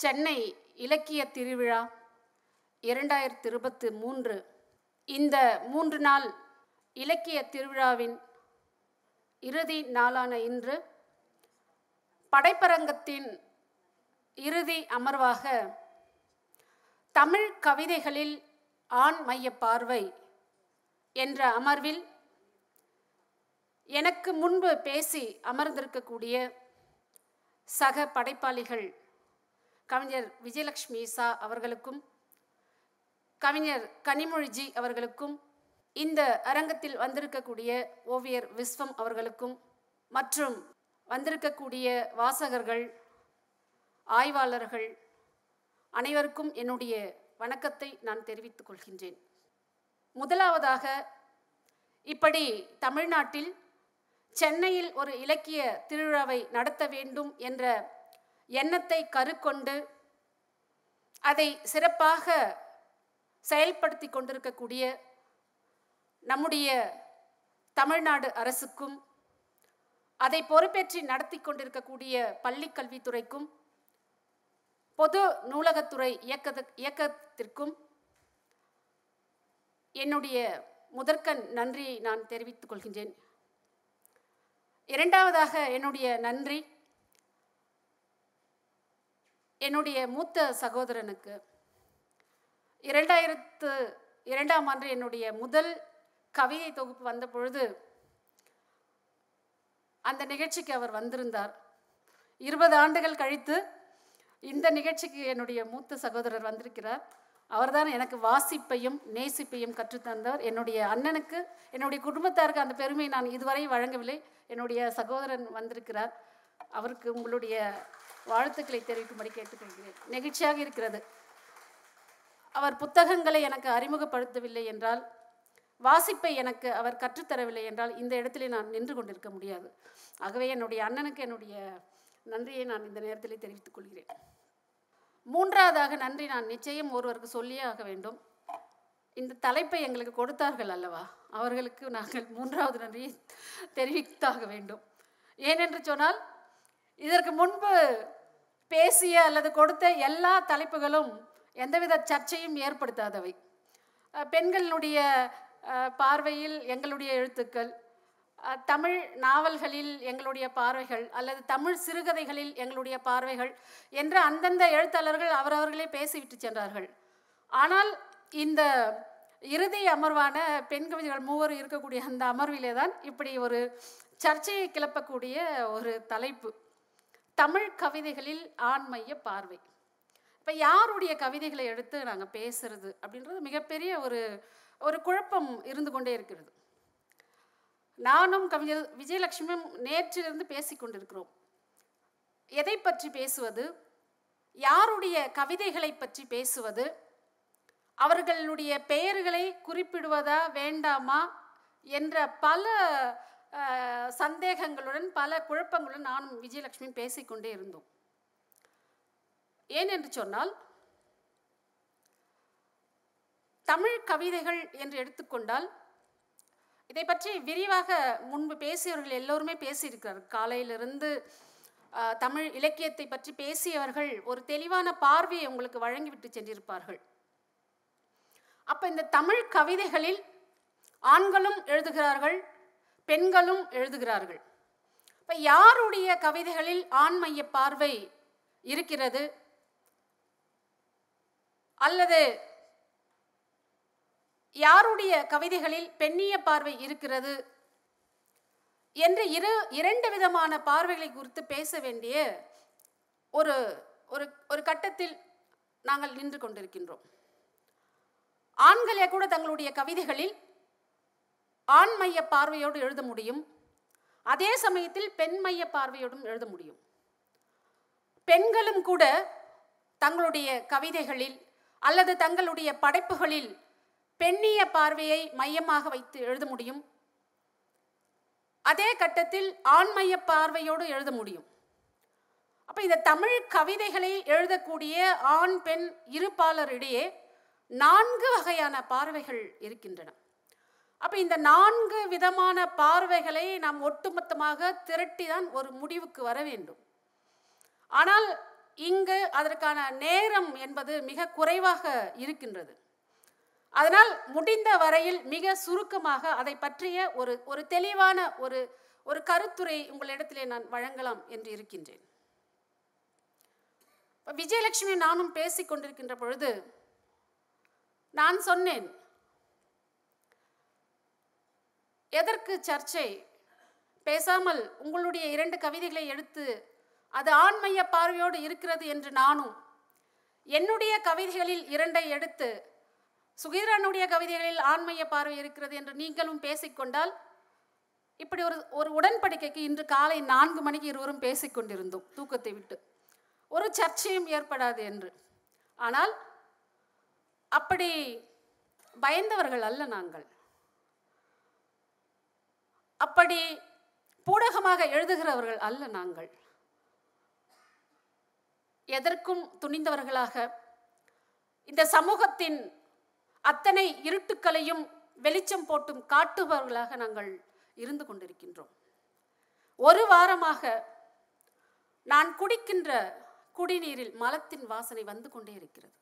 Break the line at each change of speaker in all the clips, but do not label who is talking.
சென்னை இலக்கிய திருவிழா இரண்டாயிரத்தி இருபத்து மூன்று இந்த மூன்று நாள் இலக்கிய திருவிழாவின் இறுதி நாளான இன்று படைப்பரங்கத்தின் இறுதி அமர்வாக தமிழ் கவிதைகளில் ஆண் மைய பார்வை என்ற அமர்வில் எனக்கு முன்பு பேசி அமர்ந்திருக்கக்கூடிய சக படைப்பாளிகள் கவிஞர் விஜயலட்சுமி சா அவர்களுக்கும் கவிஞர் கனிமொழிஜி அவர்களுக்கும் இந்த அரங்கத்தில் வந்திருக்கக்கூடிய ஓவியர் விஸ்வம் அவர்களுக்கும் மற்றும் வந்திருக்கக்கூடிய வாசகர்கள் ஆய்வாளர்கள் அனைவருக்கும் என்னுடைய வணக்கத்தை நான் தெரிவித்துக் கொள்கின்றேன். முதலாவதாக இப்படி தமிழ்நாட்டில் சென்னையில் ஒரு இலக்கிய திருவிழாவை நடத்த வேண்டும் என்ற எண்ணத்தை கருக்கொண்டு அதை சிறப்பாக செயல்படுத்தி கொண்டிருக்கக்கூடிய நம்முடைய தமிழ்நாடு அரசுக்கும் அதை பொறுப்பேற்றி நடத்தி கொண்டிருக்கக்கூடிய பள்ளி கல்வித்துறைக்கும் பொது நூலகத்துறை இயக்க இயக்கத்திற்கும் என்னுடைய முதற்கண் நன்றியை நான் தெரிவித்துக் கொள்கின்றேன். இரண்டாவதாக என்னுடைய நன்றி. என்னுடைய மூத்த சகோதரனுக்கு. இரண்டாயிரத்து இரண்டாம் ஆண்டு என்னுடைய முதல் கவிதை தொகுப்பு வந்த பொழுது அந்த நிகழ்ச்சிக்கு அவர் வந்திருந்தார். இருபது ஆண்டுகள் கழித்து இந்த நிகழ்ச்சிக்கு என்னுடைய மூத்த சகோதரர் வந்திருக்கிறார். அவர்தான் எனக்கு வாசிப்பையும் நேசிப்பையும் கற்றுத்தந்தவர். என்னுடைய அண்ணனுக்கு என்னுடைய குடும்பத்தாருக்கு அந்த பெருமையை நான் இதுவரை வழங்கவில்லை. என்னுடைய சகோதரன் வந்திருக்கிறார். அவருக்கு உங்களுடைய வாழ்த்துக்களை தெரிவிக்கும்படி கேட்டுக்கொள்கிறேன். நெகிழ்ச்சியாக இருக்கிறது. அவர் புத்தகங்களை எனக்கு அறிமுகப்படுத்தவில்லை என்றால் வாசிப்பை எனக்கு அவர் கற்றுத்தரவில்லை என்றால் இந்த இடத்திலே நான் நின்று கொண்டிருக்க முடியாது. ஆகவே என்னுடைய அண்ணனுக்கு என்னுடைய நன்றியை நான் இந்த நேரத்தில் தெரிவித்துக் கொள்கிறேன். மூன்றாவதாக நன்றி நான் நிச்சயம் ஒருவருக்கு சொல்லியே ஆக வேண்டும். இந்த தலைப்பை எங்களுக்கு கொடுத்தார்கள் அல்லவா? அவர்களுக்கு நாங்கள் மூன்றாவது நன்றியை தெரிவித்தாக வேண்டும். ஏனென்று சொன்னால் இதற்கு முன்பு பேசிய அல்லது கொடுத்த எல்லா தலைப்புகளும் எந்தவித சர்ச்சையும் ஏற்படுத்தாதவை. பெண்களுடைய பார்வையில் எங்களுடைய எழுத்துக்கள் தமிழ் நாவல்களில் எங்களுடைய பார்வைகள் அல்லது தமிழ் சிறுகதைகளில் எங்களுடைய பார்வைகள் என்று அந்தந்த எழுத்தாளர்கள் அவரவர்களே பேசிவிட்டு சென்றார்கள். ஆனால் இந்த இறுதி அமர்வான பெண் கவிஞர்கள் மூவர் இருக்கக்கூடிய அந்த அமர்விலே தான் இப்படி ஒரு சர்ச்சையை கிளப்பக்கூடிய ஒரு தலைப்பு. தமிழ் கவிதைகளில் ஆண்மைய பார்வை. இப்போ யாருடைய கவிதைகளை எடுத்து நாங்கள் பேசுறது அப்படின்றது மிகப்பெரிய ஒரு ஒரு குழப்பம் இருந்து கொண்டே இருக்கிறது. நானும் கவிஞர் விஜயலட்சுமியும் நேற்றிலிருந்து பேசிக்கொண்டிருக்கிறோம் எதை பற்றி பேசுவது? யாருடைய கவிதைகளை பற்றி பேசுவது? அவர்களுடைய பெயர்களை குறிப்பிடுவதா வேண்டாமா? என்ற பல சந்தேகங்களுடன் பல குழப்பங்களுடன் நானும் விஜயலட்சுமி பேசிக்கொண்டே இருந்தோம். ஏன் என்று சொன்னால் தமிழ் கவிதைகள் என்று எடுத்துக்கொண்டால் இதை பற்றி விரிவாக முன்பு பேசியவர்கள் எல்லோருமே பேசியிருக்கிறார். காலையிலிருந்து தமிழ் இலக்கியத்தை பற்றி பேசியவர்கள் ஒரு தெளிவான பார்வையை உங்களுக்கு வழங்கிவிட்டு சென்றிருப்பார்கள். அப்போ இந்த தமிழ் கவிதைகளில் ஆண்களும் எழுதுகிறார்கள் பெண்களும் எழுதுகிறார்கள். இப்போ யாருடைய கவிதைகளில் ஆண்மைய பார்வை இருக்கிறது? அல்லது யாருடைய கவிதைகளில் பெண்ணிய பார்வை இருக்கிறது? என்று இரு இரண்டு விதமான பார்வைகளை குறித்து பேச வேண்டிய ஒரு ஒரு ஒரு கட்டத்தில் நாங்கள் நின்று கொண்டிருக்கின்றோம். ஆண்களே கூட தங்களுடைய கவிதைகளில் ஆண்மைய பார்வையோடு எழுத முடியும். அதே சமயத்தில் பெண்மைய பார்வையோடும் எழுத முடியும். பெண்களும் கூட தங்களுடைய கவிதைகளில் அல்லது தங்களுடைய படைப்புகளில் பெண்ணிய பார்வையை மையமாக வைத்து எழுத முடியும். அதே கட்டத்தில் ஆண்மைய பார்வையோடு எழுத முடியும். அப்போ இந்த தமிழ் கவிதைகளை எழுதக்கூடிய ஆண் பெண் இருப்பாளரிடையே நான்கு வகையான பார்வைகள் இருக்கின்றன. அப்போ இந்த நான்கு விதமான பார்வைகளை நாம் ஒட்டுமொத்தமாக திரட்டி தான் ஒரு முடிவுக்கு வர வேண்டும். ஆனால் இங்கு அதற்கான நேரம் என்பது மிக குறைவாக இருக்கின்றது. அதனால் முடிந்த வரையில் மிக சுருக்கமாக அதை பற்றிய ஒரு ஒரு தெளிவான ஒரு ஒரு கருத்துரை உங்களிடத்திலே நான் வழங்கலாம் என்று இருக்கின்றேன். விஜயலட்சுமி நானும் பேசிக் கொண்டிருக்கின்ற பொழுது நான் சொன்னேன் எதற்கு சர்ச்சை? பேசாமல் உங்களுடைய இரண்டு கவிதைகளை எடுத்து அது ஆண்மைய பார்வையோடு இருக்கிறது என்று நானும் என்னுடைய கவிதைகளில் இரண்டை எடுத்து சுகீரனுடைய கவிதைகளில் ஆண்மைய பார்வை இருக்கிறது என்று நீங்களும் பேசிக்கொண்டால் இப்படி ஒரு ஒரு உடன்படிக்கைக்கு இன்று காலை நான்கு மணிக்கு இருவரும் பேசிக்கொண்டிருந்தோம் தூக்கத்தை விட்டு. ஒரு சர்ச்சையும் ஏற்படாது என்று. ஆனால் அப்படி பயந்தவர்கள் அல்ல நாங்கள். அப்படி பூடகமாக எழுதுகிறவர்கள் அல்ல நாங்கள். எதற்கும் துணிந்தவர்களாக இந்த சமூகத்தின் அத்தனை இருட்டுக்களையும் வெளிச்சம் போட்டும் காட்டுபவர்களாக நாங்கள் இருந்து கொண்டிருக்கின்றோம். ஒரு வாரமாக நான் குடிக்கின்ற குடிநீரில் மலத்தின் வாசனை வந்து கொண்டே இருக்கிறது.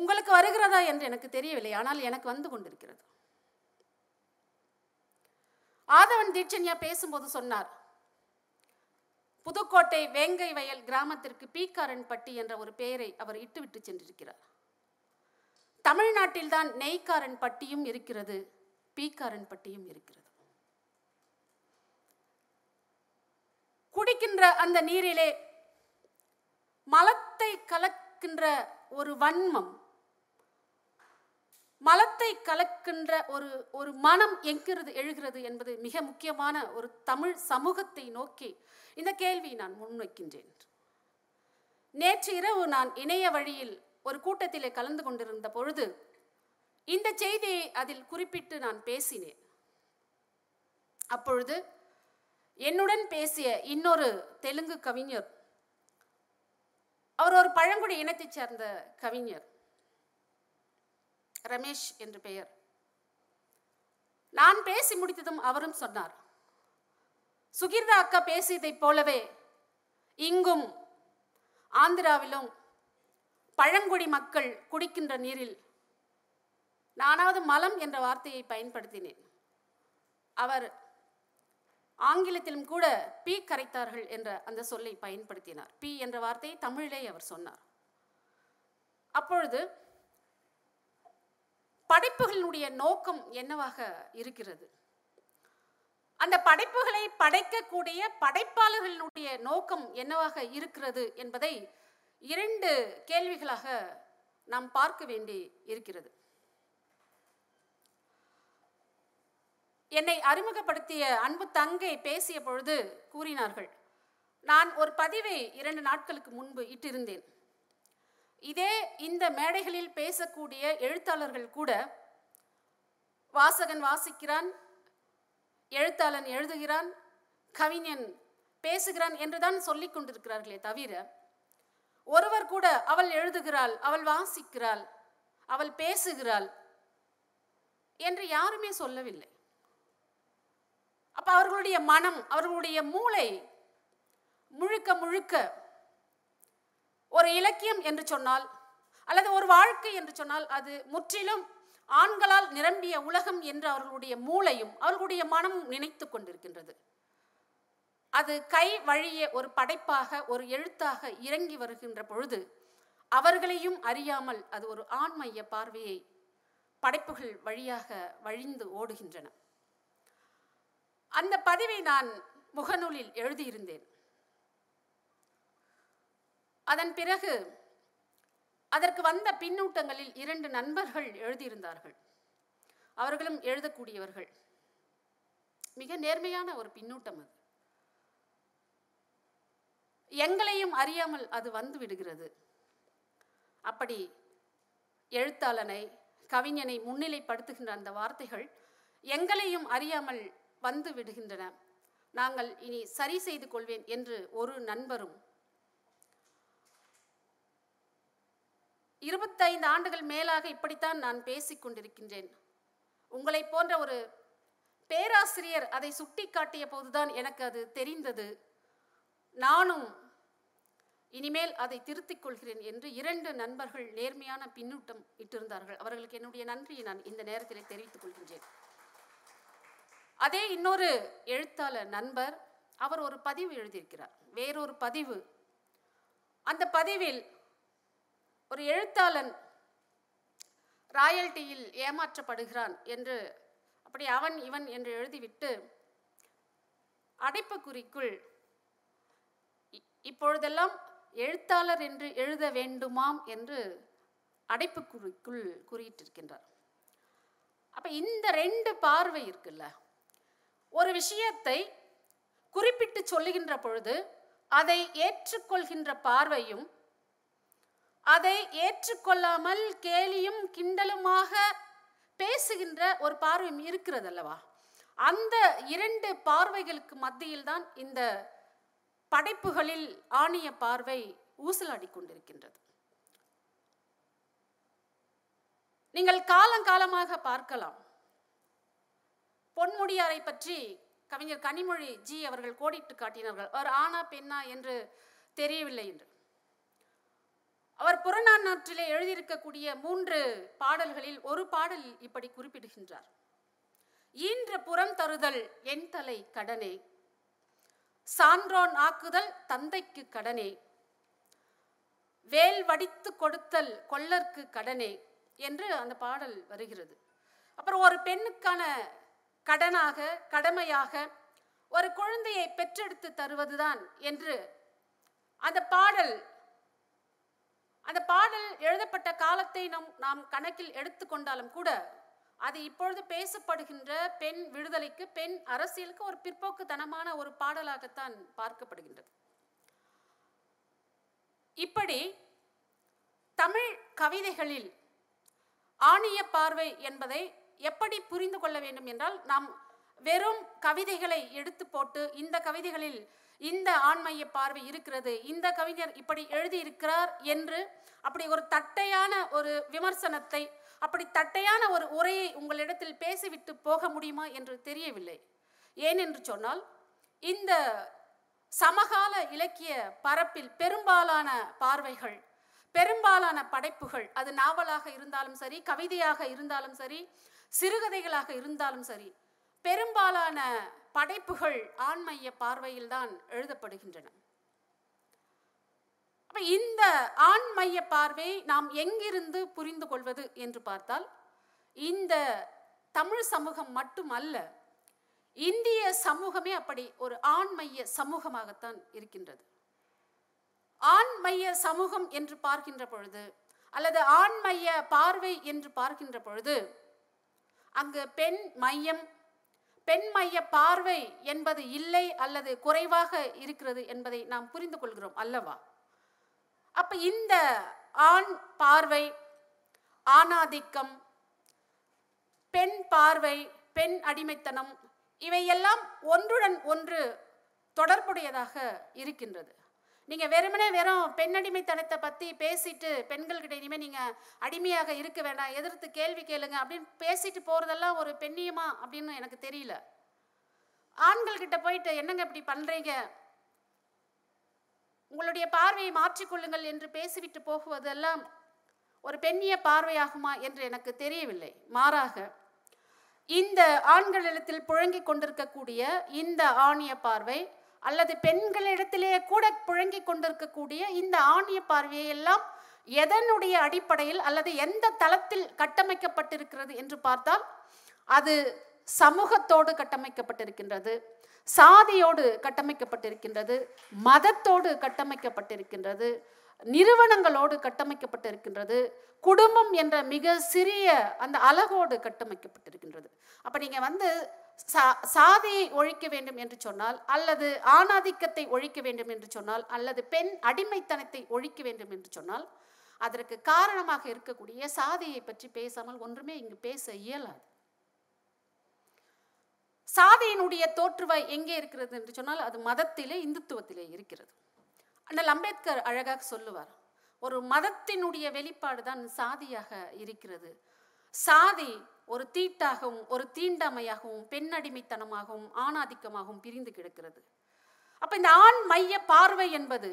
உங்களுக்கு வருகிறதா என்று எனக்கு தெரியவில்லை ஆனால் எனக்கு வந்து கொண்டிருக்கிறது. ஆதவன் தீட்சண்யா பேசும்போது சொன்னார் புதுக்கோட்டை வேங்கை வயல் கிராமத்திற்கு பீக்காரன்பட்டி என்ற ஒரு பெயரை அவர் இட்டுவிட்டு சென்றிருக்கிறார். தமிழ்நாட்டில்தான் நெய்க்காரன் பட்டியும் இருக்கிறது பீக்காரன் பட்டியும் இருக்கிறது. குடிக்கின்ற அந்த நீரிலே மலத்தை கலக்கின்ற ஒரு வன்மம் மலத்தை கலக்கின்ற ஒரு ஒரு மனம் எங்கிறது எழுகிறது என்பது மிக முக்கியமான ஒரு தமிழ் சமூகத்தை நோக்கி இந்த கேள்வியை நான் முன்வைக்கின்றேன். நேற்று இரவு நான் இணைய வழியில் ஒரு கூட்டத்திலே கலந்து கொண்டிருந்த பொழுது இந்த செய்தியை அதில் குறிப்பிட்டு நான் பேசினேன். அப்பொழுது என்னுடன் பேசிய இன்னொரு தெலுங்கு கவிஞர் அவர் ஒரு பழங்குடி இனத்தைச் சேர்ந்த கவிஞர் ரமேஷ் என்று பெயர். நான் பேசி முடித்ததும் அவரும் சொன்னார். சுகிர்தா அக்கா பேசியதைப் போலவே இங்கும் ஆந்திராவிலும் பழங்குடி மக்கள் குடிக்கின்ற நீரில் நானாவது மலம் என்ற வார்த்தையை பயன்படுத்தினேன். அவர் ஆங்கிலத்திலும் கூட பி கரைத்தார்கள் என்ற அந்த சொல்லை பயன்படுத்தினார். பி என்ற வார்த்தையை தமிழிலே அவர் சொன்னார். அப்பொழுது படைப்புகளினுடைய நோக்கம் என்னவாக இருக்கிறது? அந்த படைப்புகளை படைக்கக்கூடிய படைப்பாளர்களினுடைய நோக்கம் என்னவாக இருக்கிறது என்பதை இரண்டு கேள்விகளாக நாம் பார்க்க வேண்டி இருக்கிறது. என்னை அறிமுகப்படுத்திய அன்பு தங்கை பேசிய பொழுது கூறினார்கள் நான் ஒரு பதிவை இரண்டு நாட்களுக்கு முன்பு இட்டிருந்தேன். இதே இந்த மேடைகளில் பேசக்கூடிய எழுத்தாளர்கள் கூட வாசகன் வாசிக்கிறான் எழுத்தாளன் எழுதுகிறான் கவிஞன் பேசுகிறான் என்றுதான் சொல்லிக் கொண்டிருக்கிறார்களே தவிர ஒருவர் கூட அவள் எழுதுகிறாள் அவள் வாசிக்கிறாள் அவள் பேசுகிறாள் என்று யாருமே சொல்லவில்லை. அப்ப அவர்களுடைய மனம் அவர்களுடைய மூளை முழுக்க முழுக்க ஒரு இலக்கியம் என்று சொன்னால் அல்லது ஒரு வாழ்க்கை என்று சொன்னால் அது முற்றிலும் ஆண்களால் நிரம்பிய உலகம் என்று அவர்களுடைய மூளையும் அவர்களுடைய மனமும் நினைத்து கொண்டிருக்கின்றது. அது கை வழியே ஒரு படைப்பாக ஒரு எழுத்தாக இறங்கி வருகின்ற பொழுது அவர்களையும் அறியாமல் அது ஒரு ஆண்மைய பார்வையை படைப்புகள் வழியாக வழிந்து ஓடுகின்றன. அந்த பதிவை நான் முகநூலில் எழுதியிருந்தேன். அதன் பிறகு அதற்கு வந்த பின்னூட்டங்களில் இரண்டு நண்பர்கள் எழுதியிருந்தார்கள். அவர்களும் எழுதக்கூடியவர்கள். மிக நேர்மையான ஒரு பின்னூட்டம் அது. எங்களையும் அறியாமல் அது வந்து விடுகிறது. அப்படி எழுத்தாளனை கவிஞனை முன்னிலைப்படுத்துகின்ற அந்த வார்த்தைகள் எங்களையும் அறியாமல் வந்து விடுகின்றன. நாங்கள் இனி சரி செய்து கொள்வேன் என்று ஒரு நண்பரும் இருபத்தைந்து ஆண்டுகள் மேலாக இப்படித்தான் நான் பேசிக் கொண்டிருக்கின்றேன். உங்களை போன்ற ஒரு பேராசிரியர் அதை சுட்டி காட்டிய போதுதான் எனக்கு அது தெரிந்தது. நானும் இனிமேல் அதை திருத்திக் கொள்கிறேன் என்று இரண்டு நண்பர்கள் நேர்மையான பின்னூட்டம் இட்டிருந்தார்கள். அவர்களுக்கு என்னுடைய நன்றியை நான் இந்த நேரத்தில் தெரிவித்துக் கொள்கின்றேன். அதே இன்னொரு எழுத்தாளர் நண்பர் அவர் ஒரு பதிவு எழுதியிருக்கிறார். வேறொரு பதிவு. அந்த பதிவில் ஒரு எழுத்தாளன் ராயல்டியில் ஏமாற்றப்படுகிறான் என்று அப்படி அவன் இவன் என்று எழுதிவிட்டு அடைப்புக்குறிக்குள் இப்பொழுதெல்லாம் எழுத்தாளர் என்று எழுத வேண்டுமாம் என்று அடைப்புக்குறிக்குள் குறியிட்டிருக்கின்றார் அப்போ இந்த ரெண்டு பார்வை இருக்குல்ல ஒரு விஷயத்தை குறிப்பிட்டு சொல்லுகின்ற பொழுது அதை ஏற்றுக்கொள்கின்ற பார்வையும் அதை ஏற்றுக்கொள்ளாமல் கேலியும் கிண்டலுமாக பேசுகின்ற ஒரு பார்வையும் இருக்கிறது அல்லவா அந்த இரண்டு பார்வைகளுக்கு மத்தியில் தான் இந்த படைப்புகளில் ஆணிய பார்வை ஊசலாடி கொண்டிருக்கின்றது. நீங்கள் காலங்காலமாக பார்க்கலாம். பொன்முடியாரை பற்றி கவிஞர் கனிமொழி ஜி அவர்கள் கோடிட்டு காட்டினார்கள். அவர் ஆனா பெண்ணா என்று தெரியவில்லை என்று. அவர் புறநானூற்றிலே எழுதியிருக்கக்கூடிய மூன்று பாடல்களில் ஒரு பாடல் இப்படி குறிப்பிடுகின்றார். ஈன்ற புறம் தருதல் என் தலை கடனே. சான்றோன் ஆக்குதல் தந்தைக்கு கடனே. வேல் வடித்து கொடுத்தல் கொல்லர்க்கு கடனே என்று அந்த பாடல் வருகிறது. அப்புறம் ஒரு பெண்ணுக்கான கடனாக கடமையாக ஒரு குழந்தையை பெற்றெடுத்து தருவதுதான் என்று அந்த பாடல் அந்த பாடல் எழுதப்பட்ட காலத்தை நம் நாம் கணக்கில் எடுத்துக்கொண்டாலும் கூட அது இப்பொழுது பேசப்படுகின்ற பெண் விடுதலைக்கு பெண் அரசியலுக்கு ஒரு பிற்போக்குத்தனமான ஒரு பாடலாகத்தான் பார்க்கப்படுகின்றது. இப்படி தமிழ் கவிதைகளில் ஆணிய பார்வை என்பதை எப்படி புரிந்து கொள்ள வேண்டும் என்றால் நாம் வெறும் கவிதைகளை எடுத்து போட்டு இந்த கவிதைகளில் இந்த ஆண்மைய பார்வை இருக்கிறது. இந்த கவிஞர் இப்படி எழுதியிருக்கிறார் என்று அப்படி ஒரு தட்டையான ஒரு விமர்சனத்தை அப்படி தட்டையான ஒரு உரையை உங்களிடத்தில் பேசிவிட்டு போக முடியுமா என்று தெரியவில்லை. ஏனென்று சொன்னால் இந்த சமகால இலக்கிய பரப்பில் பெரும்பாலான பார்வைகள் பெரும்பாலான படைப்புகள் அது நாவலாக இருந்தாலும் சரி கவிதையாக இருந்தாலும் சரி சிறுகதைகளாக இருந்தாலும் சரி பெரும்பாலான படைப்புகள் ஆண்மைய பார்வையில்தான் எழுதப்படுகின்றன. அப்போ இந்த ஆண்மைய பார்வையை நாம் எங்கிருந்து புரிந்து கொள்வது என்று பார்த்தால் இந்த தமிழ் சமூகம் மட்டுமல்ல இந்திய சமூகமே அப்படி ஒரு ஆண்மைய சமூகமாகத்தான் இருக்கின்றது. ஆண்மைய சமூகம் என்று பார்க்கின்ற பொழுது அல்லது ஆண்மைய பார்வை என்று பார்க்கின்ற பொழுது அங்கு பெண் மையம் பெண் மைய பார்வை என்பது இல்லை அல்லது குறைவாக இருக்கிறது என்பதை நாம் புரிந்து கொள்கிறோம் அல்லவா? அப்ப இந்த ஆண் பார்வை ஆணாதிக்கம் பெண் பார்வை பெண் அடிமைத்தனம் இவையெல்லாம் ஒன்றுடன் ஒன்று தொடர்புடையதாக இருக்கின்றது. நீங்க வெறுமனே வெறும் பெண்ணடிமைத்தனத்தை பத்தி பேசிட்டு பெண்கள்கிட்ட இனிமே நீங்க அடிமையாக இருக்க வேண்டாம் எதிர்த்து கேள்வி கேளுங்க அப்படின்னு பேசிட்டு போறதெல்லாம் ஒரு பெண்ணியமா அப்படின்னு எனக்கு தெரியல. ஆண்கள் கிட்ட போயிட்டு என்னங்க இப்படி பண்றீங்க? உங்களுடைய பார்வையை மாற்றிக்கொள்ளுங்கள் என்று பேசிவிட்டு போகுவதெல்லாம் ஒரு பெண்ணிய பார்வையாகுமா என்று எனக்கு தெரியவில்லை. மாறாக இந்த ஆண்கள் எழுத்தில் புழங்கிக் கொண்டிருக்கக்கூடிய இந்த ஆணிய பார்வை அல்லது பெண்களிடத்திலே கூட புழங்கிக் கொண்டிருக்கக்கூடிய இந்த ஆணிய பார்வையை எல்லாம் எதனுடைய அடிப்படையில் அல்லது எந்த தளத்தில் கட்டமைக்கப்பட்டிருக்கிறது என்று பார்த்தால் அது சமூகத்தோடு கட்டமைக்கப்பட்டிருக்கின்றது சாதியோடு கட்டமைக்கப்பட்டிருக்கின்றது மதத்தோடு கட்டமைக்கப்பட்டிருக்கின்றது நிறுவனங்களோடு கட்டமைக்கப்பட்டிருக்கின்றது குடும்பம் என்ற மிக சிறிய அந்த அழகோடு கட்டமைக்கப்பட்டிருக்கின்றது. அப்போ நீங்கள் வந்து சா- சாதியை ஒழிக்க வேண்டும் என்று சொன்னால் அல்லது ஆணாதிக்கத்தை ஒழிக்க வேண்டும் என்று சொன்னால் அல்லது பெண் அடிமைத்தனத்தை ஒழிக்க வேண்டும் என்று சொன்னால் அதற்கு காரணமாக இருக்கக்கூடிய சாதியை பற்றி பேசாமல் ஒன்றுமே இங்கு பேச இயலாது. சாதியினுடைய தோற்றுவாய் எங்கே இருக்கிறது என்று சொன்னால் அது மதத்திலே இந்துத்துவத்திலே இருக்கிறது. அண்ணல் அம்பேத்கர் அழகாக சொல்லுவார் ஒரு மதத்தினுடைய வெளிப்பாடு தான் சாதியாக இருக்கிறது. சாதி ஒரு தீட்டாகவும் ஒரு தீண்டாமையாகவும் பெண்ணடிமைத்தனமாகவும் ஆணாதிக்கமாகவும் பிரிந்து கிடக்கிறது. அப்ப இந்த ஆண் மைய பார்வை என்பது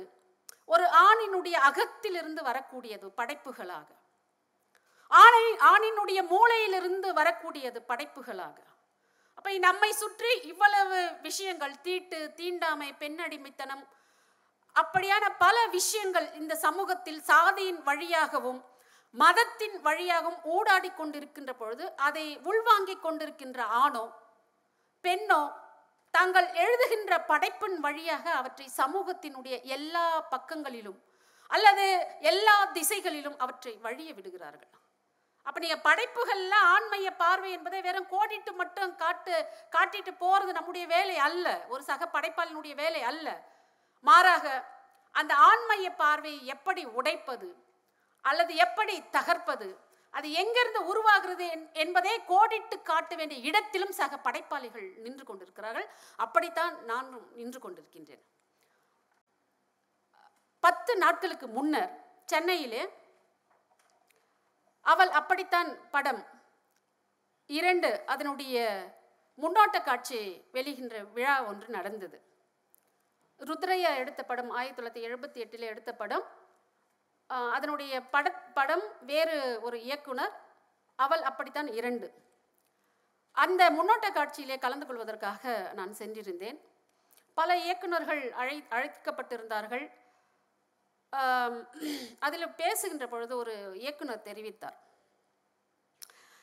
ஒரு ஆணினுடைய அகத்திலிருந்து வரக்கூடியது படைப்புகளாக. ஆணை ஆணினுடைய மூளையிலிருந்து வரக்கூடியது படைப்புகளாக. அப்ப நம்மை சுற்றி இவ்வளவு விஷயங்கள் தீட்டு தீண்டாமை பெண்ணடிமைத்தனம் அப்படியான பல விஷயங்கள் இந்த சமூகத்தில் சாதியின் வழியாகவும் மதத்தின் வழியாகவும் ஊடாடி கொண்டிருக்கின்ற பொழுது அதை உள்வாங்கிக் கொண்டிருக்கின்ற ஆணோ பெண்ணோ தாங்கள் எழுதுகின்ற படைப்பின் வழியாக அவற்றை சமூகத்தினுடைய எல்லா பக்கங்களிலும் அல்லது எல்லா திசைகளிலும் அவற்றை வழிய விடுகிறார்கள். அப்போ நீங்கள் படைப்புகளில் ஆண்மைய பார்வை என்பதை வெறும் கோடிட்டு மட்டும் காட்டு காட்டிட்டு போகிறது நம்முடைய வேலை அல்ல. ஒரு சக படைப்பாளினுடைய வேலை அல்ல. மாறாக அந்த ஆண்மைய பார்வையை எப்படி உடைப்பது? அல்லது எப்படி தகர்ப்பது? அது எங்கிருந்து உருவாகிறது என்- என்பதை கோடிட்டு காட்ட வேண்டிய இடத்திலும் சக படைப்பாளிகள் நின்று கொண்டிருக்கிறார்கள். அப்படித்தான் நானும் நின்று கொண்டிருக்கின்றேன். பத்து நாட்களுக்கு முன்னர் சென்னையிலே அவள் அப்படித்தான் படம் இரண்டு அதனுடைய முன்னோட்ட காட்சி வெளிகின்ற விழா ஒன்று நடந்தது. ருத்ரையா எடுத்த படம் ஆயிரத்தி தொள்ளாயிரத்தி எழுபத்தி எட்டில் எடுத்த படம். அதனுடைய பட படம் வேறு ஒரு இயக்குனர் அவள் அப்படித்தான் இரண்டு. அந்த முன்னோட்ட காட்சியிலே கலந்து கொள்வதற்காக நான் சென்றிருந்தேன். பல இயக்குனர்கள் அழை அழைக்கப்பட்டிருந்தார்கள். அதில் பேசுகின்ற பொழுது ஒரு இயக்குனர் தெரிவித்தார்.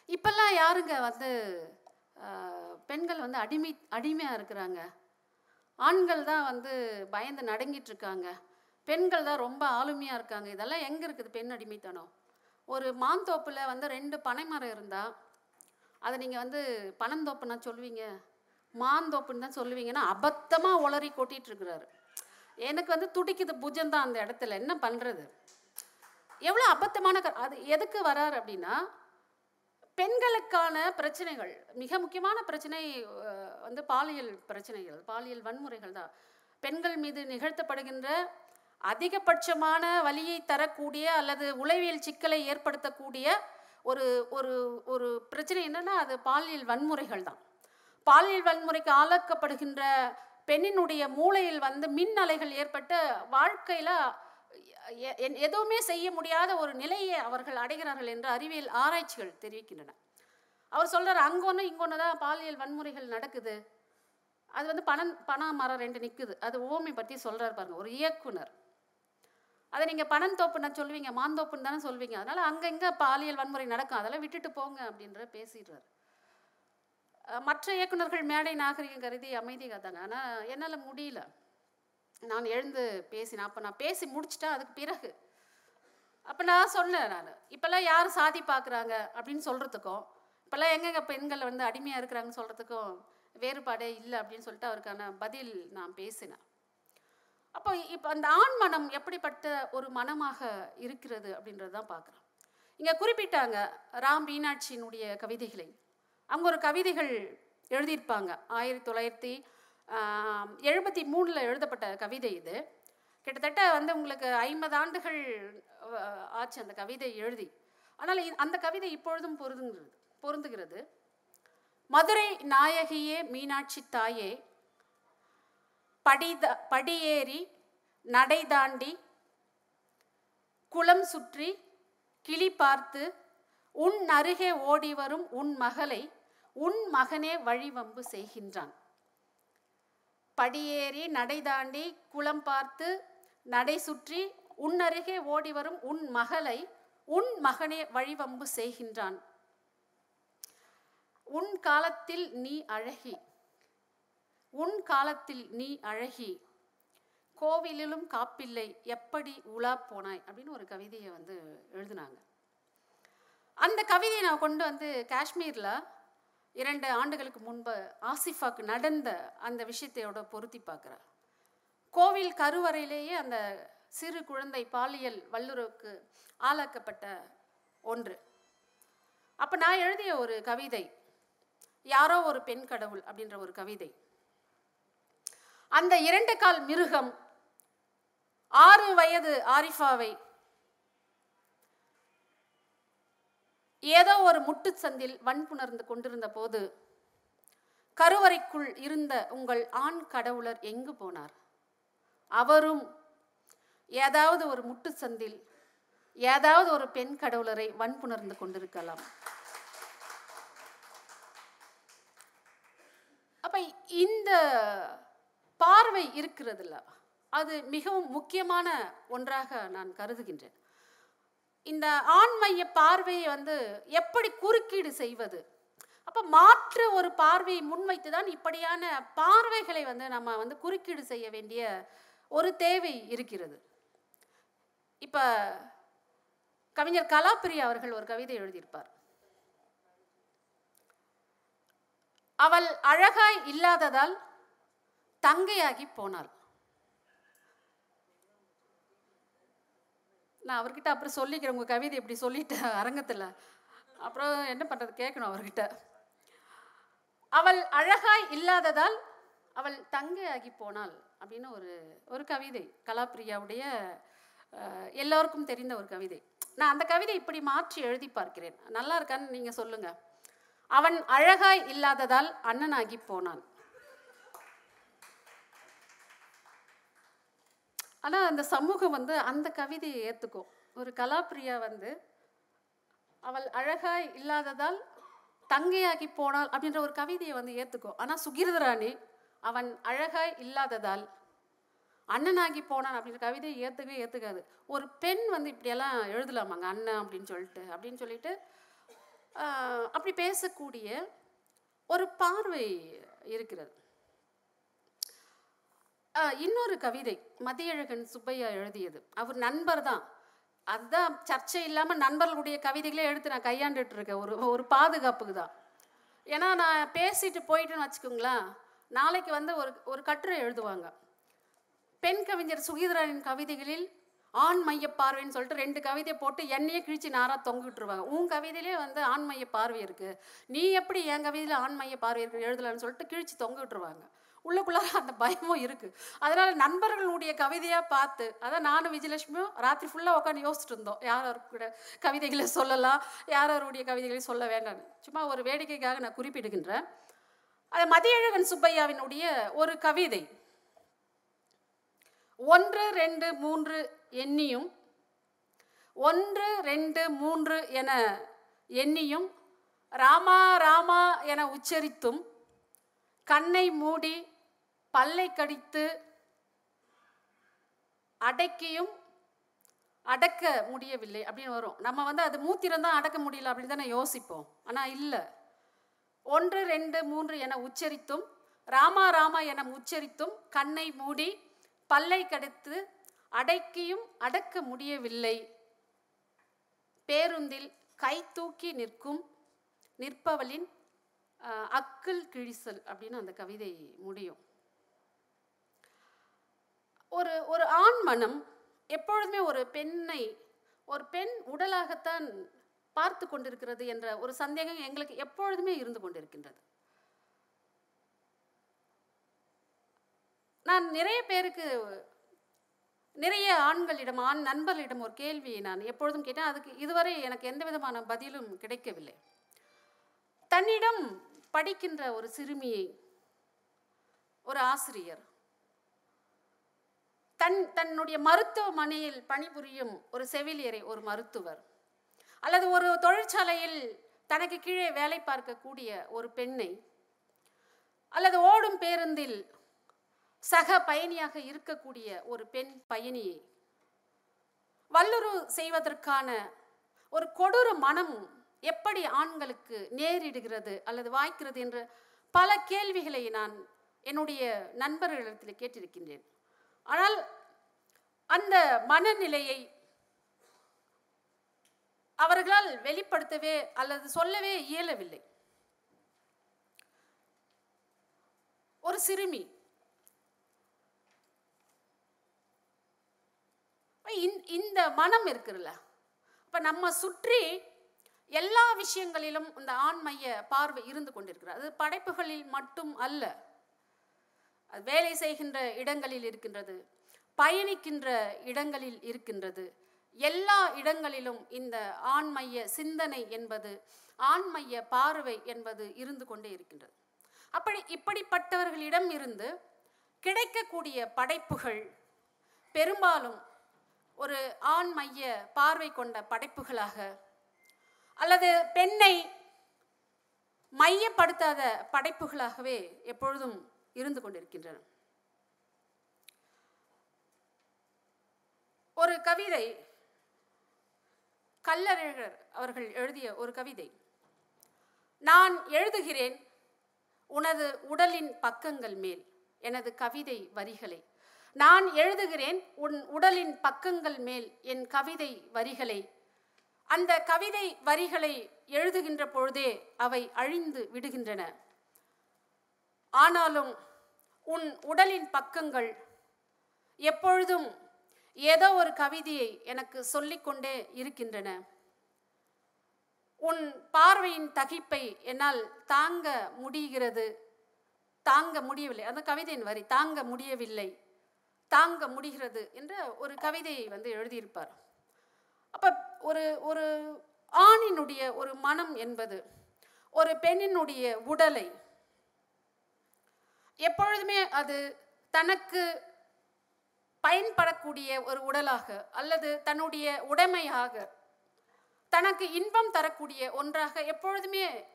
இப்பெல்லாம் யாருங்க வந்து பெண்கள் வந்து அடிமை அடிமையாக இருக்கிறாங்க? ஆண்கள் தான் வந்து பயந்து நடுங்கிட்டு இருக்காங்க. பெண்கள் தான் ரொம்ப ஆளுமையாக இருக்காங்க. இதெல்லாம் எங்கே இருக்குது பெண் அடிமைத்தனம்? ஒரு மாந்தோப்பில் வந்து ரெண்டு பனைமரம் இருந்தால் அதை நீங்கள் வந்து பனந்தோப்புன்னா சொல்லுவீங்க. மாந்தோப்புன்னு தான் சொல்லுவீங்கன்னா அபத்தமாக உளறி கொட்டிகிட்டுருக்குறாரு எனக்கு வந்து துடிக்குது புஜம் தான் அந்த இடத்துல. என்ன பண்ணுறது எவ்வளோ அபத்தமான க- அது எதுக்கு வராரு அப்படின்னா பெண்களுக்கான பிரச்சனைகள் மிக முக்கியமான பிரச்சனை வந்து பாலியல் பிரச்சனைகள் பாலியல் வன்முறைகள் தான். பெண்கள் மீது நிகழ்த்தப்படுகின்ற அதிகபட்சமான வலியை தரக்கூடிய அல்லது உளவியல் சிக்கலை ஏற்படுத்தக்கூடிய ஒரு ஒரு ஒரு பிரச்சனை என்னன்னா அது பாலியல் வன்முறைகள் தான். பாலியல் வன்முறைக்கு ஆளாக்கப்படுகின்ற பெண்ணினுடைய மூளையில் வந்து மின் அலைகள் ஏற்பட்ட வாழ்க்கையில் எ- எதுவுமே செய்ய முடியாத ஒரு நிலையை அவர்கள் அடைகிறார்கள் என்று அறிவியல் ஆராய்ச்சிகள் தெரிவிக்கின்றன. அவர் சொல்கிறார் அங்கொன்று இங்கொன்று தான் பாலியல் வன்முறைகள் நடக்குது. அது வந்து பணம் பண மரம் ரெண்டு நிற்குது அது ஓமை பற்றி சொல்கிறார் பாருங்க ஒரு இயக்குனர். அதை நீங்கள் பணந்தோப்புன்னா சொல்லுவீங்க மாந்தோப்புன்னு தானே சொல்வீங்க அங்கே இங்கே பாலியல் வன்முறை நடக்கும். அதெல்லாம் விட்டுட்டு போங்க அப்படின்ற பேசிடுறாரு. மற்ற இயக்குனர்கள் மேடை நாகரிகம் கருதி அமைதி காத்தாங்க ஆனால் என்னால் முடியல. நான் எழுந்து பேசினேன். அப்போ நான் பேசி முடிச்சிட்டேன். அதுக்கு பிறகு. அப்போ நான் சொன்னேன் நான் இப்போல்லாம் யார் சாதி பார்க்குறாங்க அப்படின்னு சொல்கிறதுக்கும் இப்போல்லாம் எங்கெங்க பெண்கள் வந்து அடிமையாக இருக்கிறாங்கன்னு சொல்கிறதுக்கும் வேறுபாடே இல்லை அப்படின்னு சொல்லிட்டு அவருக்கான பதில் நான் பேசினேன். அப்போ இப்போ அந்த ஆண் மனம் எப்படிப்பட்ட ஒரு மனமாக இருக்கிறது அப்படின்றது தான் பார்க்குறோம். இங்கே குறிப்பிட்டாங்க ராம் மீனாட்சியினுடைய கவிதைகளை. அவங்க ஒரு கவிதைகள் எழுதியிருப்பாங்க. ஆயிரத்தி தொள்ளாயிரத்தி எழுபத்தி மூணில் எழுதப்பட்ட கவிதை இது. கிட்டத்தட்ட வந்து உங்களுக்கு ஐம்பது ஆண்டுகள் ஆச்சு அந்த கவிதை எழுதி. ஆனால் அந்த கவிதை இப்பொழுதும் பொருந்துங்கிறது பொருந்துகிறது. மதுரை நாயகியே மீனாட்சி தாயே படித படியேறி நடை தாண்டி குளம் சுற்றி கிளி பார்த்து உன் அருகே ஓடி வரும் உன் மகளை உன் மகனே வழிவம்பு செய்கின்றான். படியேறி நடை தாண்டி குளம் பார்த்து நடை சுற்றி உன் அருகே ஓடி வரும் உன் மகளை உன் மகனே வழிவம்பு செய்கின்றான். உன் காலத்தில் நீ அழகி உன் காலத்தில் நீ அழகி கோவிலிலும் காப்பில்லை எப்படி உலா போனாய்? அப்படின்னு ஒரு கவிதையை வந்து எழுதினாங்க. அந்த கவிதையை நான் கொண்டு வந்து காஷ்மீரில் இரண்டு ஆண்டுகளுக்கு முன்பு ஆசிஃபாக்கு நடந்த அந்த விஷயத்தையோட பொருத்தி பார்க்குறேன். கோவில் கருவறையிலேயே அந்த சிறு குழந்தை பாலியல் வல்லுறவுக்கு ஆளாக்கப்பட்ட ஒன்று. அப்போ நான் எழுதிய ஒரு கவிதை யாரோ ஒரு பெண் கடவுள் அப்படின்ற ஒரு கவிதை. அந்த இரண்டு கால் மிருகம் ஆறு வயது ஆரிஃபாவை ஏதோ ஒரு முட்டுச்சந்தில் வன்புணர்ந்து கொண்டிருந்த போது கருவறைக்குள் இருந்த உங்கள் ஆண் கடவுளர் எங்கு போனார்? அவரும் ஏதாவது ஒரு முட்டு சந்தில் ஏதாவது ஒரு பெண் கடவுளரை வன்புணர்ந்து கொண்டிருக்கலாம். அப்ப இந்த பார்வை இருக்கிறதுல அது மிகவும் முக்கியமான ஒன்றாக நான் கருதுகின்றேன். இந்த ஆண்மைய பார்வையை வந்து எப்படி குறுக்கீடு செய்வது? அப்போ மாற்று ஒரு பார்வையை முன்வைத்து தான் இப்படியான பார்வைகளை வந்து நம்ம வந்து குறுக்கீடு செய்ய வேண்டிய ஒரு தேவை இருக்கிறது. இப்போ கவிஞர் கலாப்பிரியா அவர்கள் ஒரு கவிதை எழுதியிருப்பார். அவள் அழகாய் இல்லாததால் தங்கையாகி போனாள். நான் அவர்கிட்ட அப்புறம் சொல்லிக்கிறேன். உங்கள் கவிதை இப்படி சொல்லிட்டேன் அரங்கத்தில். அப்புறம் என்ன பண்ணுறது கேட்கணும் அவர்கிட்ட. அவள் அழகாய் இல்லாததால் அவள் தங்கையாகி போனாள் அப்படின்னு ஒரு ஒரு கவிதை. கலாப்பிரியாவுடைய எல்லோருக்கும் தெரிந்த ஒரு கவிதை. நான் அந்த கவிதை இப்படி மாற்றி எழுதி பார்க்கிறேன். நல்லா இருக்கான்னு நீங்கள் சொல்லுங்கள் அவன் அழகாய் இல்லாததால் அண்ணனாகி போனான். ஆனால் அந்த சமூகம் வந்து அந்த கவிதையை ஏற்றுக்கும் ஒரு கலாப்பிரியா வந்து அவள் அழகாய் இல்லாததால் தங்கையாகி போனாள் அப்படின்ற ஒரு கவிதையை வந்து ஏற்றுக்கும் ஆனால் சுகிர்தராணி அவன் அழகாய் இல்லாததால் அண்ணனாகி போனான் அப்படின்ற கவிதையை ஏற்றுக்கவே ஏற்றுக்காது ஒரு பெண் வந்து இப்படியெல்லாம் எழுதலாமாங்க அண்ணன் அப்படின்னு சொல்லிட்டு அப்படின்னு சொல்லிட்டு அப்படி பேசக்கூடிய ஒரு பார்வை இருக்கிறது. இன்னொரு கவிதை மதியழகன் சுப்பையா எழுதியது. அவர் நண்பர் தான் அதுதான் சர்ச்சை இல்லாமல் நண்பர்களுடைய கவிதைகளே எடுத்து நான் கையாண்டுட்டு இருக்கேன் ஒரு ஒரு பாதுகாப்புக்கு தான் ஏன்னா நான் பேசிட்டு போயிட்டேன்னு வச்சுக்கோங்களேன் நாளைக்கு வந்து ஒரு ஒரு கட்டுரை எழுதுவாங்க. பெண் கவிஞர் சுகீதரனின் கவிதைகளில் ஆண் மைய பார்வைன்னு சொல்லிட்டு ரெண்டு கவிதையை போட்டு என்னையே கிழிச்சு நாராக தொங்கிட்டுருவாங்க உன் கவிதையிலே வந்து ஆண் மைய பார்வை இருக்குது நீ எப்படி என் கவிதையில் ஆண் மைய பார்வை இருக்கு எழுதலான்னு சொல்லிட்டு கிழிச்சு தொங்கிட்டுருவாங்க உள்ளுக்குள்ளார அந்த பயமும் இருக்குது அதனால் நண்பர்களுடைய கவிதையாக பார்த்து அதான் நானும் விஜயலட்சுமியும் ராத்திரி ஃபுல்லாக உட்காந்து யோசிச்சுட்டு இருந்தோம் யார் கூட கவிதைகளை சொல்லலாம் யார் யாருடைய கவிதைகளை சொல்ல வேண்டாம்னு. சும்மா ஒரு வேடிக்கைக்காக நான் குறிப்பிடுகின்றேன். அது மதியழகன் சுப்பையாவினுடைய ஒரு கவிதை. ஒன்று ரெண்டு மூன்று எண்ணியும் ஒன்று ரெண்டு மூன்று என எண்ணியும் ராமா ராமா என உச்சரித்தும் கண்ணை மூடி பல்லை கடித்து அடக்கியும் அடக்க முடியவில்லை அப்படின்னு வரும். நம்ம வந்து அது மூத்திரம் தான் அடக்க முடியல அப்படின்னு தானே யோசிப்போம். ஆனால் இல்லை. ஒன்று ரெண்டு மூன்று என உச்சரித்தும் ராமா ராமா என உச்சரித்தும் கண்ணை மூடி பல்லை கடித்து அடக்கியும் அடக்க முடியவில்லை. பேருந்தில் கை தூக்கி நிற்கும் நிற்பவளின் அக்குள் கிழிசல் அப்படின்னு அந்த கவிதை முடியும். ஒரு ஒரு ஆண் மனம் எப்பொழுதுமே ஒரு பெண்ணை ஒரு பெண் உடலாகத்தான் பார்த்து கொண்டிருக்கிறது என்ற ஒரு சந்தேகம் எங்களுக்கு எப்பொழுதுமே இருந்து கொண்டிருக்கின்றது. நான் நிறைய பேருக்கு நிறைய ஆண்களிடம் ஆண் நண்பர்களிடம் ஒரு கேள்வியை நான் எப்பொழுதும் கேட்டேன். அதுக்கு இதுவரை எனக்கு எந்த விதமான பதிலும் கிடைக்கவில்லை. தன்னிடம் படிக்கின்ற ஒரு சிறுமியை ஒரு ஆசிரியர் தன் தன்னுடைய மருத்துவமனையில் பணிபுரியும் ஒரு செவிலியரை ஒரு மருத்துவர். அல்லது ஒரு தொழிற்சாலையில் தனக்கு கீழே வேலை பார்க்கக்கூடிய ஒரு பெண்ணை. அல்லது ஓடும் பேருந்தில் சக பயணியாக இருக்கக்கூடிய ஒரு பெண் பயணியை. வல்லுறவு செய்வதற்கான ஒரு கொடூர மனம் எப்படி ஆண்களுக்கு நேரிடுகிறது அல்லது வாய்க்கிறது என்ற பல கேள்விகளை நான் என்னுடைய நண்பர்களிடத்தில் கேட்டிருக்கின்றேன். ஆனால் அந்த மனநிலையை அவர்களால் வெளிப்படுத்தவே அல்லது சொல்லவே இயலவில்லை. ஒரு சிறுமி. இந்த- இந்த மனம் இருக்குல்ல இப்போ நம்ம சுற்றி எல்லா விஷயங்களிலும் இந்த ஆண்மைய பார்வை இருந்து கொண்டிருக்கிறது. அது படைப்புகளில் மட்டும் அல்ல. வேலை செய்கின்ற இடங்களில் இருக்கின்றது பயணிக்கின்ற இடங்களில் இருக்கின்றது. எல்லா இடங்களிலும் இந்த ஆண்மைய சிந்தனை என்பது ஆண்மைய பார்வை என்பது இருந்து கொண்டே இருக்கின்றது. அப்படி இப்படிப்பட்டவர்களிடம் இருந்து கிடைக்கக்கூடிய படைப்புகள் பெரும்பாலும் ஒரு ஆண் மைய பார்வை கொண்ட படைப்புகளாக அல்லது பெண்ணை மையப்படுத்தாத படைப்புகளாகவே எப்பொழுதும் இருந்து கொண்டிருக்கின்றன. ஒரு கவிதை கல்லழகர் அவர்கள் எழுதிய ஒரு கவிதை. நான் எழுதுகிறேன் உனது உடலின் பக்கங்கள் மேல் எனது கவிதை வரிகளை. நான் எழுதுகிறேன் உன் உடலின் பக்கங்கள் மேல் என் கவிதை வரிகளை. அந்த கவிதை வரிகளை எழுதுகின்ற பொழுதே அவை அழிந்து விடுகின்றன. ஆனாலும் உன் உடலின் பக்கங்கள் எப்பொழுதும் ஏதோ ஒரு கவிதையை எனக்கு சொல்லிக்கொண்டே இருக்கின்றன. உன் பார்வையின் தகிப்பை என்னால் தாங்க முடிகிறது. தாங்க முடியவில்லை. அந்த கவிதையின் வரி தாங்க முடியவில்லை. தாங்க முடிகிறது என்ற ஒரு கவிதையை வந்து எழுதியிருப்பார். அப்போ ஒரு ஒரு ஆணினுடைய ஒரு மனம் என்பது ஒரு பெண்ணினுடைய உடலை எப்பொழுதுமே அது தனக்கு பயன்படக்கூடிய ஒரு உடலாக அல்லது தன்னுடைய உடைமையாக தனக்கு இன்பம் தரக்கூடிய ஒன்றாக எப்பொழுதுமே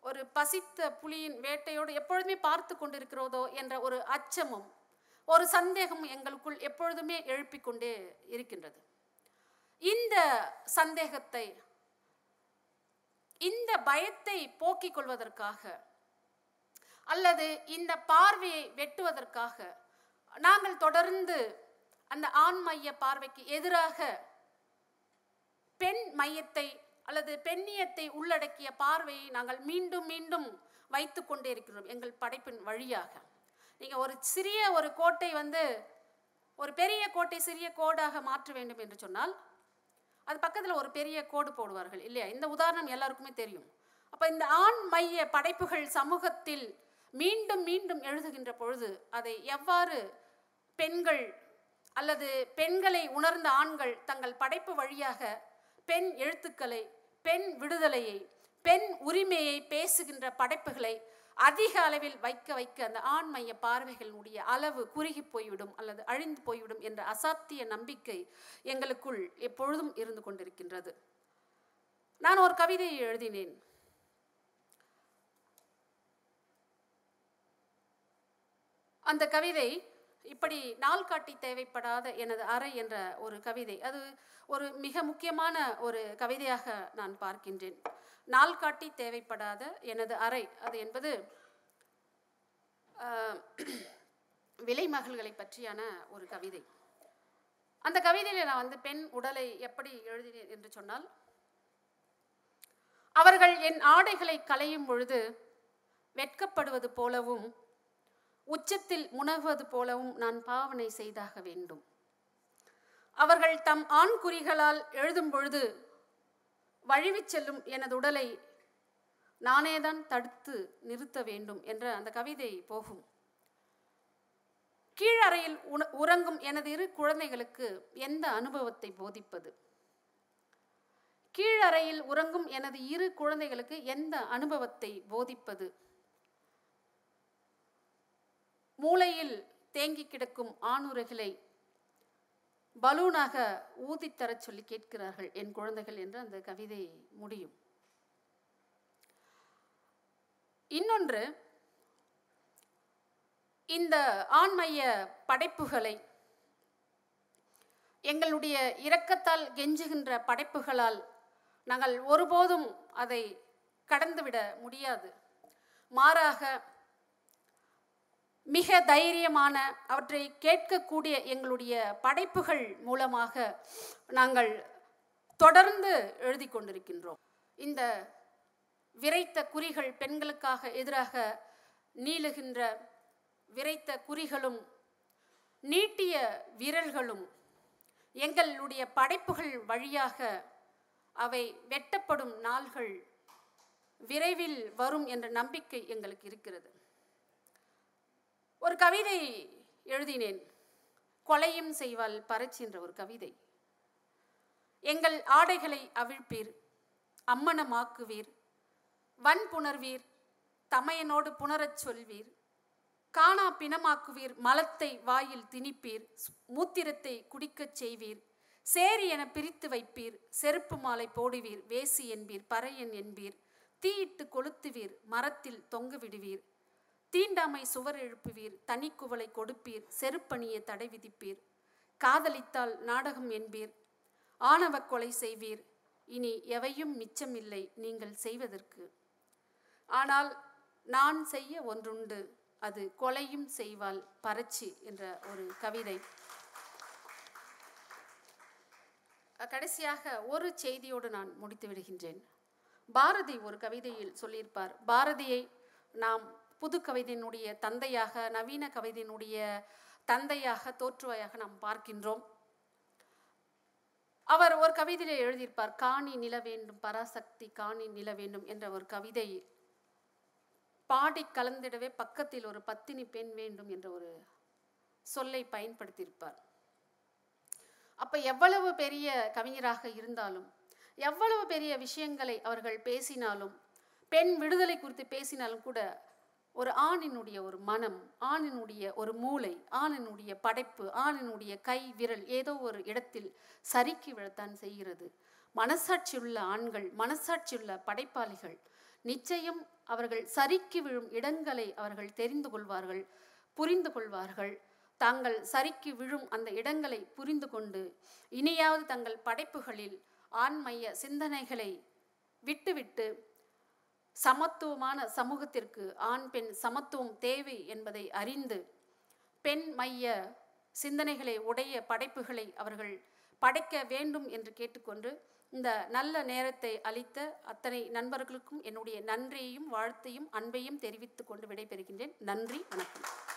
ஒரு பசித்த புலியின் வேட்டையோடு எப்பொழுதுமே பார்த்து கொண்டிருக்கிறதோ என்ற ஒரு அச்சமும் ஒரு சந்தேகம் எங்களுக்குள் எப்பொழுதுமே எழுப்பிக் கொண்டே இருக்கின்றது. இந்த சந்தேகத்தை இந்த பயத்தை போக்கிக் கொள்வதற்காக அல்லது இந்த பார்வையை வெட்டுவதற்காக நாங்கள் தொடர்ந்து அந்த ஆண் மைய பார்வைக்கு எதிராக பெண் மையத்தை அல்லது பெண்ணியத்தை உள்ளடக்கிய பார்வையை நாங்கள் மீண்டும் மீண்டும் வைத்து கொண்டே இருக்கிறோம் எங்கள் படைப்பின் வழியாக. நீங்கள் ஒரு சிறிய ஒரு கோட்டை வந்து ஒரு பெரிய கோட்டை சிறிய கோடாக மாற்ற வேண்டும் என்று சொன்னால் அது பக்கத்தில் ஒரு பெரிய கோடு போடுவார்கள் இல்லையா? இந்த உதாரணம் எல்லாருக்குமே தெரியும். அப்போ இந்த ஆண் மைய படைப்புகள் சமூகத்தில் மீண்டும் மீண்டும் எழுதுகின்ற பொழுது அதை எவ்வாறு பெண்கள் அல்லது பெண்களை உணர்ந்த ஆண்கள் தங்கள் படைப்பு வழியாக பெண் எழுத்துக்களை பெண் விடுதலையை பெண் உரிமையை பேசுகின்ற படைப்புகளை அதிக அளவில் வைக்க வைக்க அந்த ஆண் மைய பார்வைகளுடைய அளவு குறுகி போய்விடும் அல்லது அழிந்து போய்விடும் என்ற அசாத்திய நம்பிக்கை எங்களுக்குள் எப்பொழுதும் இருந்து கொண்டிருக்கின்றது. நான் ஒரு கவிதையை எழுதினேன். அந்த கவிதை இப்படி நாள் காட்டி தேவைப்படாத எனது அறை என்ற ஒரு கவிதை. அது ஒரு மிக முக்கியமான ஒரு கவிதையாக நான் பார்க்கின்றேன். நாள் காட்டி தேவைப்படாத எனது அறை அது என்பது விலை மகள்களை பற்றியான ஒரு கவிதை. அந்த கவிதையில் நான் வந்து பெண் உடலை எப்படி எழுதினேன் என்று சொன்னால் அவர்கள் என் ஆடைகளை களையும் பொழுது வெட்கப்படுவது போலவும் உச்சத்தில் முனகுவது போலவும் நான் பாவனை செய்தாக வேண்டும். அவர்கள் தம் ஆண் குறிகளால் எழுதும் பொழுது வழிவிச் செல்லும் எனது உடலை நானேதான் தடுத்து நிறுத்த வேண்டும் என்ற அந்த கவிதை போகும். கீழறையில் உண- உறங்கும் எனது இரு குழந்தைகளுக்கு எந்த அனுபவத்தை போதிப்பது? கீழறையில் உறங்கும் எனது இரு குழந்தைகளுக்கு எந்த அனுபவத்தை போதிப்பது? மூளையில் தேங்கி கிடக்கும் ஆணுரைகளை பலூனாக ஊதித்தரச் சொல்லி கேட்கிறார்கள் என் குழந்தைகள் என்று அந்த கவிதை முடியும். இன்னொன்று இந்த ஆண்மைய படைப்புகளை எங்களுடைய இரக்கத்தால் கெஞ்சுகின்ற படைப்புகளால் நாங்கள் ஒருபோதும் அதை கடந்துவிட முடியாது. மாறாக மிக தைரியமான அவற்றை கேட்கக்கூடிய எங்களுடைய படைப்புகள் மூலமாக நாங்கள் தொடர்ந்து எழுதி கொண்டிருக்கின்றோம். இந்த விரைத்த குறிகள் பெண்களுக்காக எதிராக நீளுகின்ற விரைத்த குறிகளும் நீட்டிய விரல்களும் எங்களுடைய படைப்புகள் வழியாக அவை வெட்டப்படும் நாள்கள் விரைவில் வரும் என்ற நம்பிக்கை எங்களுக்கு இருக்கிறது. ஒரு கவிதை எழுதினேன். கொலையும் செய்வாள் பரட்சி என்ற ஒரு கவிதை. எங்கள் ஆடைகளை அவிழ்ப்பீர் அம்மனமாக்குவீர் வன்புணர்வீர் தமையனோடு புணரச் சொல்வீர் காணா பிணமாக்குவீர் மலத்தை வாயில் திணிப்பீர் மூத்திரத்தை குடிக்கச் செய்வீர் சேரி என பிரித்து வைப்பீர் செருப்பு மாலை போடுவீர் வேசி என்பீர் பறையன் என்பீர் தீயிட்டு கொளுத்துவீர் மரத்தில் தொங்க விடுவீர் தீண்டாமை சுவர் எழுப்புவீர் தனிக்குவலை கொடுப்பீர் செருப்பணியை தடை விதிப்பீர். காதலித்தால் நாடகம் என்பீர் ஆணவ கொலை செய்வீர். இனி எவையும் மிச்சமில்லை நீங்கள் செய்வதற்கு. ஆனால் நான் செய்ய ஒன்றுண்டு அது கொலையும் செய்வாள் பரச்சி என்ற ஒரு கவிதை. கடைசியாக ஒரு செய்தியோடு நான் முடித்து விடுகின்றேன். பாரதி ஒரு கவிதையில் சொல்லியிருப்பார் பாரதியை நாம் புது கவிதையினுடைய தந்தையாக நவீன கவிதையினுடைய தந்தையாக தோற்றுவாயாக நாம் பார்க்கின்றோம். அவர் ஒரு கவிதையில் எழுதியிருப்பார் காணி நில வேண்டும் பராசக்தி காணி நில வேண்டும் என்ற ஒரு கவிதை. பாடி கலந்திடவே பக்கத்தில் ஒரு பத்தினி பெண் வேண்டும் என்ற ஒரு சொல்லை பயன்படுத்தியிருப்பார். அப்ப எவ்வளவு பெரிய கவிஞராக இருந்தாலும் எவ்வளவு பெரிய விஷயங்களை அவர்கள் பேசினாலும் பெண் விடுதலை குறித்து பேசினாலும் கூட ஒரு ஆணினுடைய ஒரு மனம் ஆணினுடைய ஒரு மூளை ஆணினுடைய படைப்பு ஆணினுடைய கை விரல் ஏதோ ஒரு இடத்தில் சறுக்கி விழத்தான் செய்கிறது. மனசாட்சியுள்ள ஆண்கள் மனசாட்சியுள்ள படைப்பாளிகள் நிச்சயம் அவர்கள் சறுக்கி விழும் இடங்களை அவர்கள் தெரிந்து கொள்வார்கள் புரிந்து கொள்வார்கள். தாங்கள் சறுக்கி விழும் அந்த இடங்களை புரிந்து கொண்டு இனியாவது தங்கள் படைப்புகளில் ஆண்மைய சிந்தனைகளை விட்டுவிட்டு சமத்துவமான சமூகத்திற்கு ஆண் பெண் சமத்துவம் தேவை என்பதை அறிந்து பெண் மைய சிந்தனைகளை உடைய படைப்புகளை அவர்கள் படைக்க வேண்டும் என்று கேட்டுக்கொண்டு இந்த நல்ல நேரத்தை அளித்த அத்தனை நண்பர்களுக்கும் என்னுடைய நன்றியையும் வாழ்த்தையும் அன்பையும் தெரிவித்துக் கொண்டு விடைபெறுகின்றேன். நன்றி வணக்கம்.